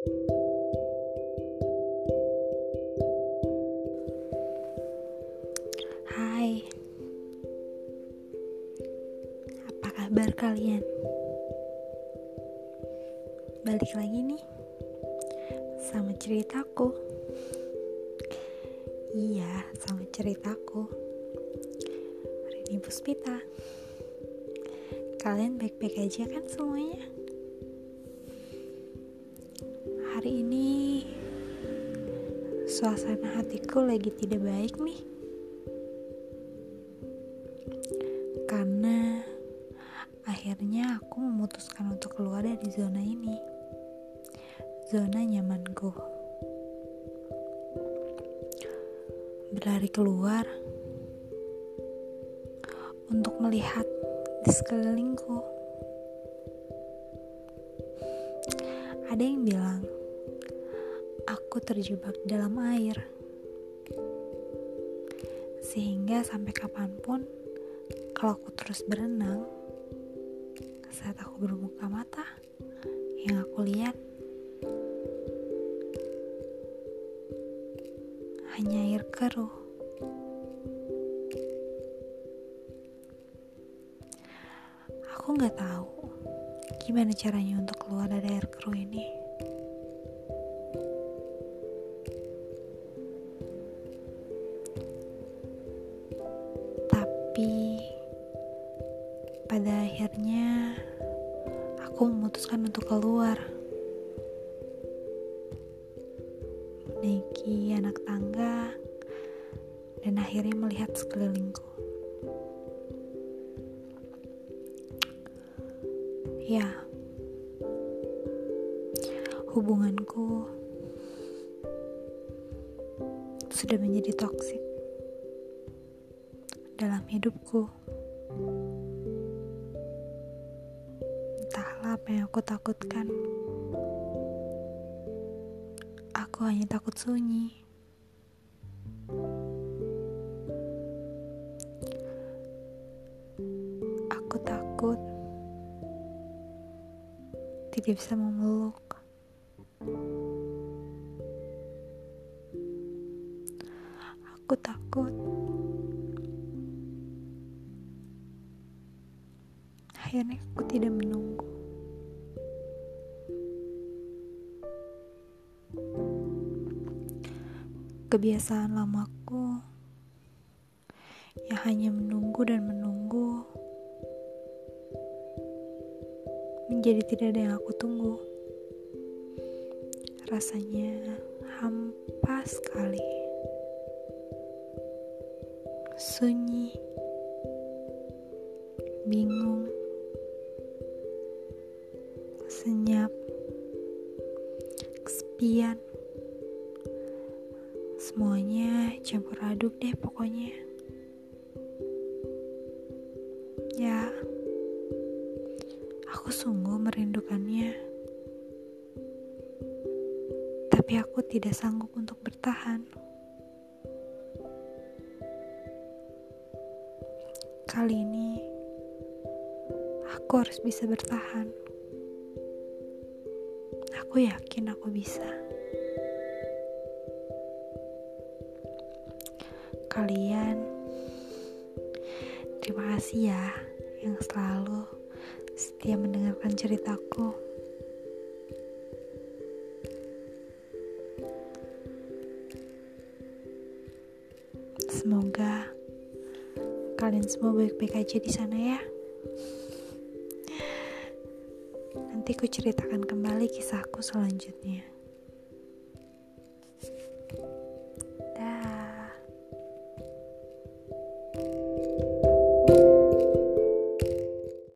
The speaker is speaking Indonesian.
Hai, apa kabar kalian? Balik lagi nih sama ceritaku. Iya, sama ceritaku. Rini Puspita. Kalian baik-baik aja kan semuanya? Hari ini suasana hatiku lagi tidak baik nih. Karena akhirnya aku memutuskan untuk keluar dari zona ini. Zona nyamanku. berlari keluar untuk melihat di sekelilingku. Ada yang bilang, aku terjebak dalam air. Sehingga sampai kapan pun, kalau aku terus berenang, saat aku berbuka mata, yang aku lihat hanya air keruh. Aku nggak tahu gimana caranya untuk keluar dari air keruh ini. Tapi pada akhirnya aku memutuskan untuk keluar. menaiki anak tangga, dan akhirnya melihat sekelilingku. Ya, hubunganku sudah menjadi toksik dalam hidupku. Entahlah apa yang aku takutkan. Aku hanya takut sunyi. Aku takut tidak bisa memeluk. Aku takut akhirnya aku tidak menunggu. kebiasaan lamaku yang hanya menunggu dan menunggu menjadi tidak ada yang aku tunggu. Rasanya hampa sekali. Sunyi. Bingung. Senyap. Kesepian Semuanya campur aduk deh pokoknya. Ya, aku sungguh merindukannya. Tapi aku tidak sanggup untuk bertahan. Kali ini, aku harus bisa bertahan. Aku yakin aku bisa. kalian. Terima kasih ya yang selalu setia mendengarkan ceritaku. Semoga kalian semua baik-baik aja di sana ya. Nanti ku ceritakan kembali kisahku selanjutnya.